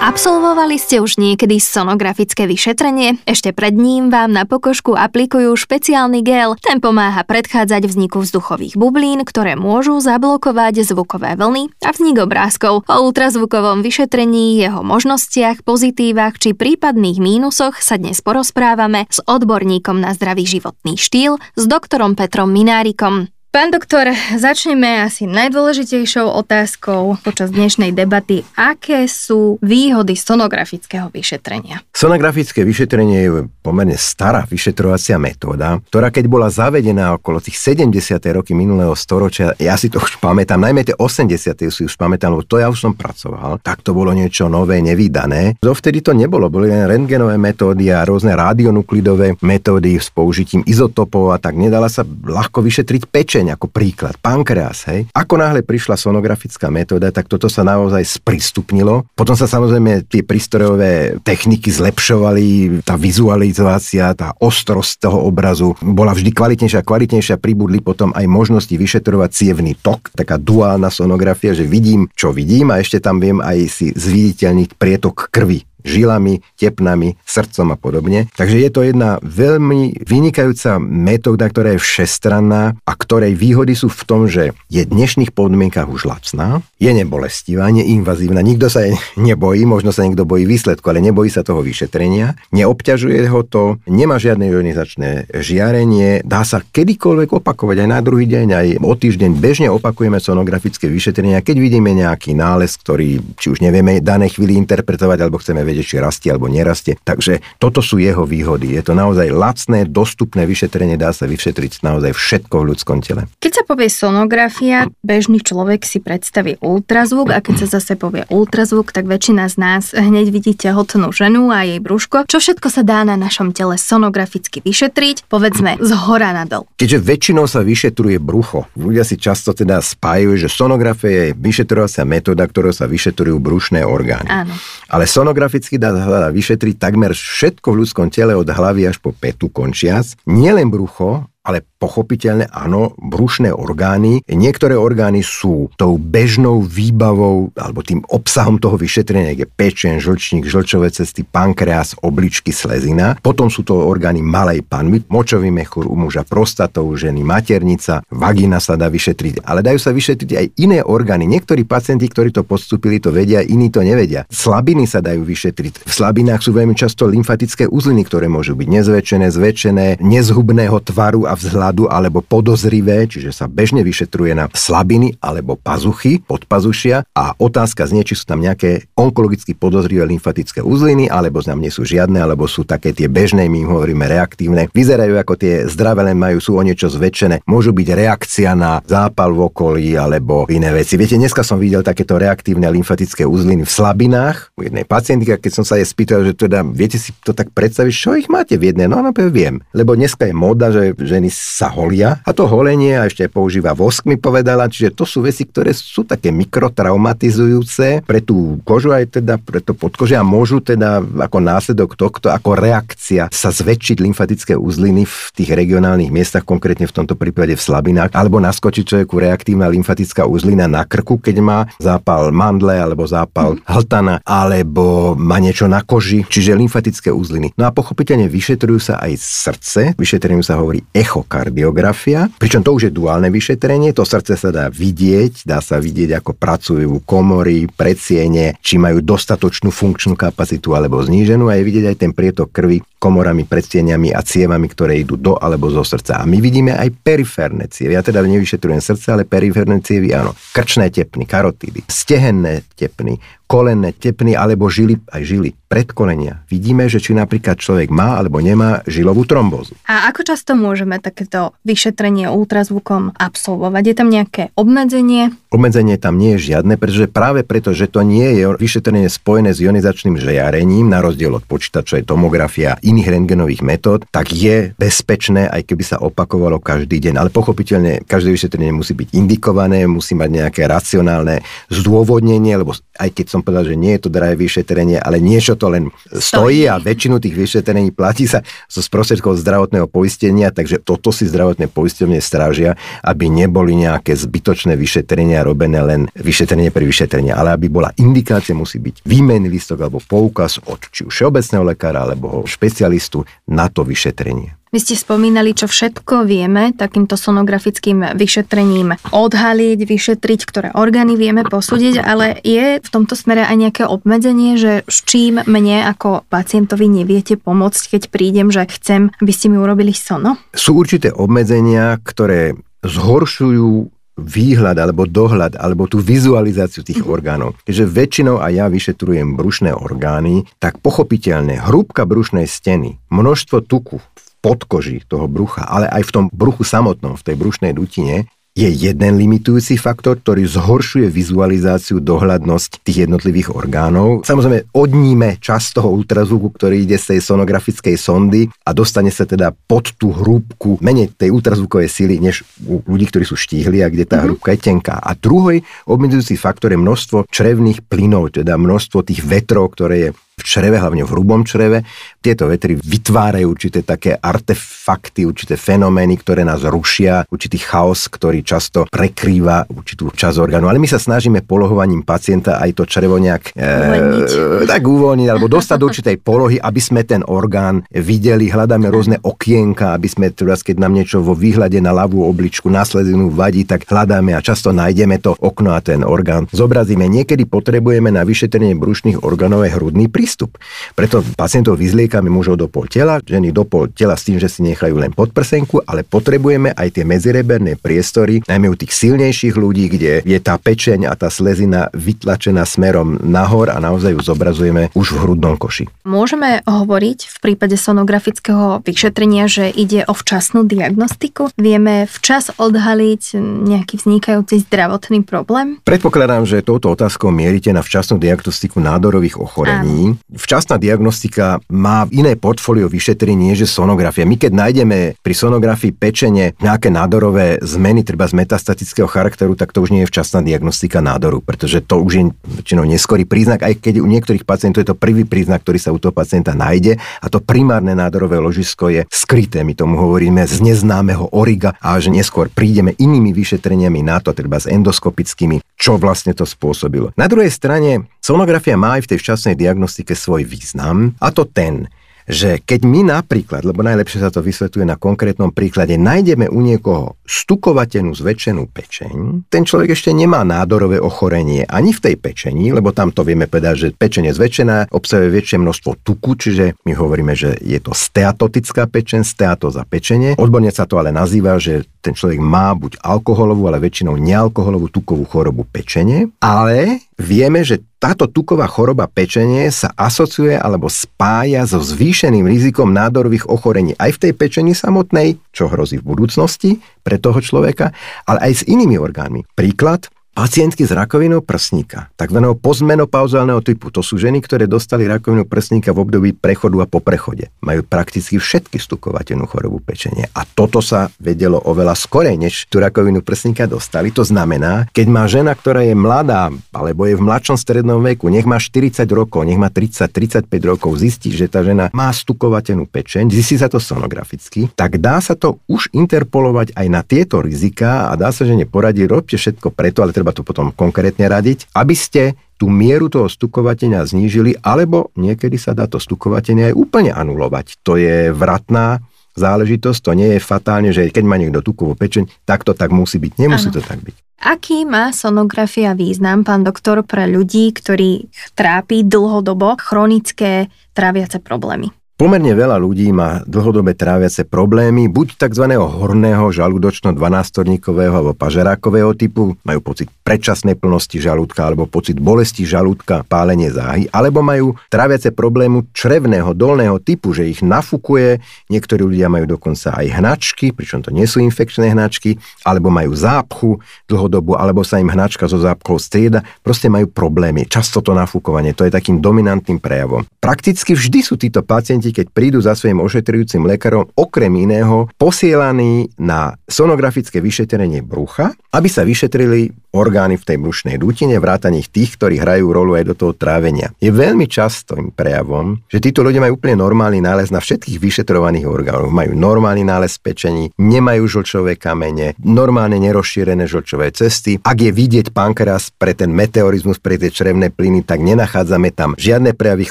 Absolvovali ste už niekedy sonografické vyšetrenie? Ešte pred ním vám na pokožku aplikujú špeciálny gel. Ten pomáha predchádzať vzniku vzduchových bublín, ktoré môžu zablokovať zvukové vlny a vznik obrázkov. O ultrazvukovom vyšetrení, jeho možnostiach, pozitívach či prípadných mínusoch sa dnes porozprávame s odborníkom na zdravý životný štýl, s doktorom Petrom Minárikom. Pán doktor, začneme asi najdôležitejšou otázkou počas dnešnej debaty. Aké sú výhody sonografického vyšetrenia? Sonografické vyšetrenie je pomerne stará vyšetrovacia metóda, ktorá keď bola zavedená okolo tých 70. roky minulého storočia, ja si to už pamätám, najmä tie 80. si už pamätám, lebo to ja už som pracoval, tak to bolo niečo nové, nevydané. Dovtedy to nebolo, boli len rentgenové metódy a rôzne radionuklidové metódy s použitím izotopov a tak nedala sa ľahko vyšetriť peče pečeň ako príklad, pankreas, hej. Ako náhle prišla sonografická metóda, tak toto sa naozaj sprístupnilo. Potom sa samozrejme tie prístrojové techniky zlepšovali, tá vizualizácia, tá ostrosť toho obrazu bola vždy kvalitnejšia a kvalitnejšia. Pribudli potom aj možnosti vyšetrovať cievný tok, taká duálna sonografia, že vidím, čo vidím a ešte tam viem aj si zviditeľniť prietok krvi žilami, tepnami, srdcom a podobne. Takže je to jedna veľmi vynikajúca metóda, ktorá je všestranná a ktorej výhody sú v tom, že je v dnešných podmienkach už lacná, je nebolestivá, neinvazívna, nikto sa jej nebojí, možno sa niekto bojí výsledku, ale nebojí sa toho vyšetrenia, neobťažuje ho to, nemá žiadne ionizačné žiarenie, dá sa kedykoľvek opakovať aj na druhý deň, aj o týždeň bežne opakujeme sonografické vyšetrenia, keď vidíme nejaký nález, ktorý či už nevieme danej chvíli interpretovať, alebo chceme vedieť, či rastie alebo nerastie. Takže toto sú jeho výhody. Je to naozaj lacné, dostupné vyšetrenie, dá sa vyšetriť naozaj všetko v ľudskom tele. Keď sa povie sonografia, bežný človek si predstaví ultrazvuk a keď sa zase povie ultrazvuk, tak väčšina z nás hneď vidí tehotnú ženu a jej brúško. Čo všetko sa dá na našom tele sonograficky vyšetriť, povedzme z hora na dol. Keďže väčšinou sa vyšetruje brucho, ľudia si často teda spájajú, že sonografia je vyšetrovacia metóda, ktorou sa vyšetrujú brušné orgány. Áno. Ale sonografia teoreticky dá vyšetriť takmer všetko v ľudskom tele od hlavy až po petu končiac. Nielen brucho, ale pochopiteľne áno, brušné orgány. Niektoré orgány sú tou bežnou výbavou alebo tým obsahom toho vyšetrenia, je pečen, žlčník, žlčové cesty, pankreas, obličky, slezina. Potom sú to orgány malej panvy, močový mechúr u muža, prostatou u ženy, maternica, vagina sa dá vyšetriť, ale dajú sa vyšetriť aj iné orgány. Niektorí pacienti, ktorí to podstúpili, to vedia, iní to nevedia. Slabiny sa dajú vyšetriť. V slabinách sú veľmi často lymfatické uzliny, ktoré môžu byť nezväčšené, zväčšené, nezhubného tvaru a vzhľadu alebo podozrivé, čiže sa bežne vyšetruje na slabiny alebo pazuchy, podpazušia a otázka znie, či sú tam nejaké onkologicky podozrivé lymfatické uzliny, alebo tam nie sú žiadne, alebo sú také tie bežné, my im hovoríme reaktívne. Vyzerajú ako tie zdravé, len majú, sú o niečo zväčšené. Môžu byť reakcia na zápal v okolí alebo iné veci. Viete, dneska som videl takéto reaktívne lymfatické uzliny v slabinách u jednej pacientky, keď som sa jej spýtal, že teda viete si to tak predstaviť, čo ich máte v jednej? No, no viem. Lebo dneska je móda, že ženy sa holia a to holenie a ešte používa vosk mi povedala, čiže to sú veci, ktoré sú také mikrotraumatizujúce pre tú kožu aj teda pre to podkože a môžu teda ako následok tohto, ako reakcia sa zväčšiť lymfatické uzliny v tých regionálnych miestach, konkrétne v tomto prípade v slabinách, alebo naskočiť človeku reaktívna lymfatická uzlina na krku, keď má zápal mandle alebo zápal hltana, alebo má niečo na koži, čiže lymfatické uzliny. No a pochopiteľne vyšetrujú sa aj srdce, vyšetreniu sa hovorí echokardiografia, pričom to už je duálne vyšetrenie, to srdce sa dá vidieť, dá sa vidieť, ako pracujú komory, predsiene, či majú dostatočnú funkčnú kapacitu alebo zníženú a je vidieť aj ten prietok krvi komorami, predstieniami a cievami, ktoré idú do alebo zo srdca. A my vidíme aj periférne cievy. Ja teda nevyšetrujem srdce, ale periférne cievy, áno. Krčné tepny, karotídy, stehenné tepny, kolenné tepny alebo žily, aj žily predkolenia. Vidíme, že či napríklad človek má alebo nemá žilovú trombózu. A ako často môžeme takéto vyšetrenie ultrazvukom absolvovať? Je tam nejaké obmedzenie? Obmedzenie tam nie je žiadne, pretože práve preto, že to nie je vyšetrenie spojené s ionizačným žiarením, na rozdiel od počítačovej tomografia, iných rengenových metód, tak je bezpečné, aj keby sa opakovalo každý deň. Ale pochopiteľne každé vyšetrenie musí byť indikované, musí mať nejaké racionálne zdôvodnenie, lebo aj keď som povedal, že nie je to drahé vyšetrenie, ale niečo to len stojí, stojí a väčšinu tých vyšetrení platí sa zo sprostredkov zdravotného poistenia, takže toto si zdravotné poistenie strážia, aby neboli nejaké zbytočné vyšetrenia robené len vyšetrenie pre vyšetrenie, ale aby bola indikácia, musí byť výmenný listok alebo poukaz od či už všeobecného lekára alebo špecialistu na to vyšetrenie. Vy ste spomínali, čo všetko vieme takýmto sonografickým vyšetrením odhaliť, vyšetriť, ktoré orgány vieme posúdiť, ale je v tomto smere aj nejaké obmedzenie, že s čím mne ako pacientovi neviete pomôcť, keď prídem, že chcem, aby ste mi urobili sono? Sú určité obmedzenia, ktoré zhoršujú výhľad alebo dohľad alebo tú vizualizáciu tých mm-hmm. orgánov. Keďže väčšinou aj ja vyšetrujem brušné orgány, tak pochopiteľne hrúbka brušnej steny, množstvo tuku v podkoži toho brucha, ale aj v tom bruchu samotnom, v tej brušnej dutine, je jeden limitujúci faktor, ktorý zhoršuje vizualizáciu, dohľadnosť tých jednotlivých orgánov. Samozrejme, odníme čas toho ultrazvuku, ktorý ide z tej sonografickej sondy a dostane sa teda pod tú hrúbku menej tej ultrazvukovej sily, než u ľudí, ktorí sú štíhli a kde tá mm-hmm. hrúbka je tenká. A druhý obmedzujúci faktor je množstvo črevných plynov, teda množstvo tých vetrov, ktoré je v čreve, hlavne v hrubom čreve. Tieto vetry vytvárajú určité také artefakty, určité fenomény, ktoré nás rušia, určitý chaos, ktorý často prekrýva určitú časť orgánu. Ale my sa snažíme polohovaním pacienta aj to črevo nejak e, tak uvoľniť alebo dostať do určitej polohy, aby sme ten orgán videli. Hľadáme rôzne okienka, aby sme, teda, keď nám niečo vo výhľade na ľavú obličku, na vadí, tak hľadáme a často nájdeme to okno a ten orgán zobrazíme. Niekedy potrebujeme na vyšetrenie brušných orgánov aj hrudný prístup prístup. Preto pacientov vyzliekame mužov do pol tela, ženy do pol tela s tým, že si nechajú len podprsenku, ale potrebujeme aj tie medzireberné priestory, najmä u tých silnejších ľudí, kde je tá pečeň a tá slezina vytlačená smerom nahor a naozaj ju zobrazujeme už v hrudnom koši. Môžeme hovoriť v prípade sonografického vyšetrenia, že ide o včasnú diagnostiku? Vieme včas odhaliť nejaký vznikajúci zdravotný problém? Predpokladám, že touto otázkou mierite na včasnú diagnostiku nádorových ochorení. Áno. Včasná diagnostika má iné portfólio vyšetrení, nie že sonografia. My keď nájdeme pri sonografii pečenie nejaké nádorové zmeny, treba z metastatického charakteru, tak to už nie je včasná diagnostika nádoru, pretože to už je väčšinou neskorý príznak, aj keď u niektorých pacientov je to prvý príznak, ktorý sa u toho pacienta nájde. A to primárne nádorové ložisko je skryté, my tomu hovoríme z neznámeho origa a že neskôr prídeme inými vyšetreniami na to, treba s endoskopickými, čo vlastne to spôsobilo. Na druhej strane sonografia má aj v tej včasnej diagnostike svoj význam, a to ten, že keď my napríklad, lebo najlepšie sa to vysvetľuje na konkrétnom príklade, nájdeme u niekoho stukovatenú zväčšenú pečeň, ten človek ešte nemá nádorové ochorenie ani v tej pečení, lebo tam to vieme povedať, že pečenie zväčšená obsahuje väčšie množstvo tuku, čiže my hovoríme, že je to steatotická pečeň, steatoza pečenie. Odborne sa to ale nazýva, že ten človek má buď alkoholovú, ale väčšinou nealkoholovú tukovú chorobu pečenie, ale vieme, že táto tuková choroba pečenie sa asociuje alebo spája so zvýšeným rizikom nádorových ochorení aj v tej pečení samotnej, čo hrozí v budúcnosti pre toho človeka, ale aj s inými orgánmi. Príklad, Pacientky s rakovinou prsníka, takzvaného postmenopauzálneho typu, to sú ženy, ktoré dostali rakovinu prsníka v období prechodu a po prechode. Majú prakticky všetky stukovateľnú chorobu pečenie. A toto sa vedelo oveľa skorej, než tú rakovinu prsníka dostali. To znamená, keď má žena, ktorá je mladá, alebo je v mladšom strednom veku, nech má 40 rokov, nech má 30-35 rokov, zistí, že tá žena má stukovateľnú pečeň, zistí sa to sonograficky, tak dá sa to už interpolovať aj na tieto rizika a dá sa žene poradiť, robte všetko preto, ale treba to potom konkrétne radiť, aby ste tú mieru toho stukovatenia znížili, alebo niekedy sa dá to stukovatenie aj úplne anulovať. To je vratná záležitosť, to nie je fatálne, že keď má niekto tukovú pečeň, tak to tak musí byť. Nemusí ano. to tak byť. Aký má sonografia význam, pán doktor, pre ľudí, ktorí trápi dlhodobo chronické tráviace problémy? Pomerne veľa ľudí má dlhodobé tráviace problémy, buď tzv. horného žalúdočno-dvanástorníkového alebo pažerákového typu, majú pocit predčasnej plnosti žalúdka alebo pocit bolesti žalúdka, pálenie záhy, alebo majú tráviace problému črevného dolného typu, že ich nafúkuje, niektorí ľudia majú dokonca aj hnačky, pričom to nie sú infekčné hnačky, alebo majú zápchu dlhodobu, alebo sa im hnačka so zápchou strieda, proste majú problémy. Často to nafúkovanie, to je takým dominantným prejavom. Prakticky vždy sú títo pacienti pacienti, keď prídu za svojim ošetrujúcim lekárom, okrem iného posielaní na sonografické vyšetrenie brucha, aby sa vyšetrili orgány v tej brušnej dutine, vrátane tých, ktorí hrajú rolu aj do toho trávenia. Je veľmi častým prejavom, že títo ľudia majú úplne normálny nález na všetkých vyšetrovaných orgánoch. Majú normálny nález pečení, nemajú žlčové kamene, normálne nerozšírené žlčové cesty. Ak je vidieť pankreas pre ten meteorizmus, pre tie črevné plyny, tak nenachádzame tam žiadne prejavy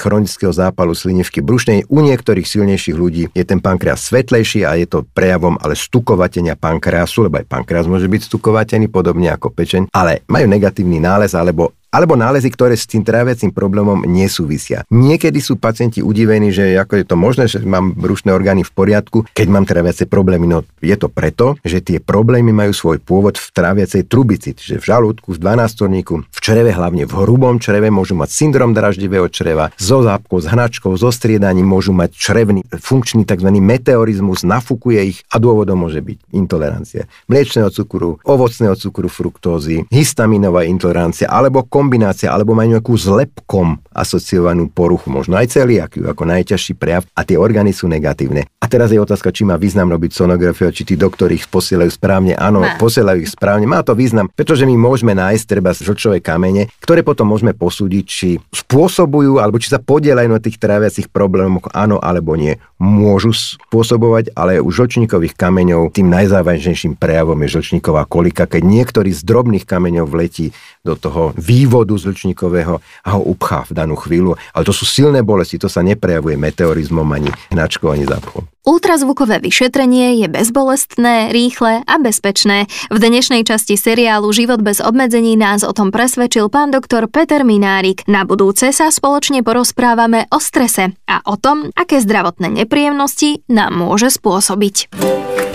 chronického zápalu slinivky brušnej. U niektorých silnejších ľudí je ten pankreas svetlejší a je to prejavom ale stukovatenia pankreasu, lebo aj pankreas môže byť stukovatený, podobne ako pečeň ale majú negatívny nález alebo alebo nálezy, ktoré s tým tráviacím problémom nesúvisia. Niekedy sú pacienti udivení, že ako je to možné, že mám brušné orgány v poriadku, keď mám tráviace problémy. No je to preto, že tie problémy majú svoj pôvod v tráviacej trubici, že v žalúdku, v dvanáctorníku, v čreve, hlavne v hrubom čreve môžu mať syndrom draždivého čreva, so zápkou, s hnačkou, so striedaním môžu mať črevný funkčný tzv. meteorizmus, nafúkuje ich a dôvodom môže byť intolerancia mliečného cukru, ovocného cukru, fruktózy, histaminová intolerancia alebo kombinácia, alebo majú nejakú zlepkom asociovanú poruchu, možno aj celiakiu ako najťažší prejav a tie orgány sú negatívne. A teraz je otázka, či má význam robiť sonografiu, či tí doktori ich posielajú správne. Áno, má. posielajú ich správne. Má to význam, pretože my môžeme nájsť treba žlčové kamene, ktoré potom môžeme posúdiť, či spôsobujú alebo či sa podielajú na tých tráviacich problémoch, áno alebo nie. Môžu spôsobovať, ale u žlčníkových kameňov tým najzávažnejším prejavom je žlčníková kolika, keď niektorý z drobných kameňov vletí do toho vývodu zlčníkového a ho upchá v danú chvíľu. Ale to sú silné bolesti, to sa neprejavuje meteorizmom ani hnačkou, ani zápchom. Ultrazvukové vyšetrenie je bezbolestné, rýchle a bezpečné. V dnešnej časti seriálu Život bez obmedzení nás o tom presvedčil pán doktor Peter Minárik. Na budúce sa spoločne porozprávame o strese a o tom, aké zdravotné nepríjemnosti nám môže spôsobiť.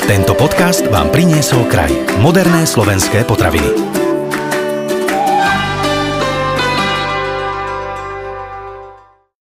Tento podcast vám priniesol kraj. Moderné slovenské potraviny.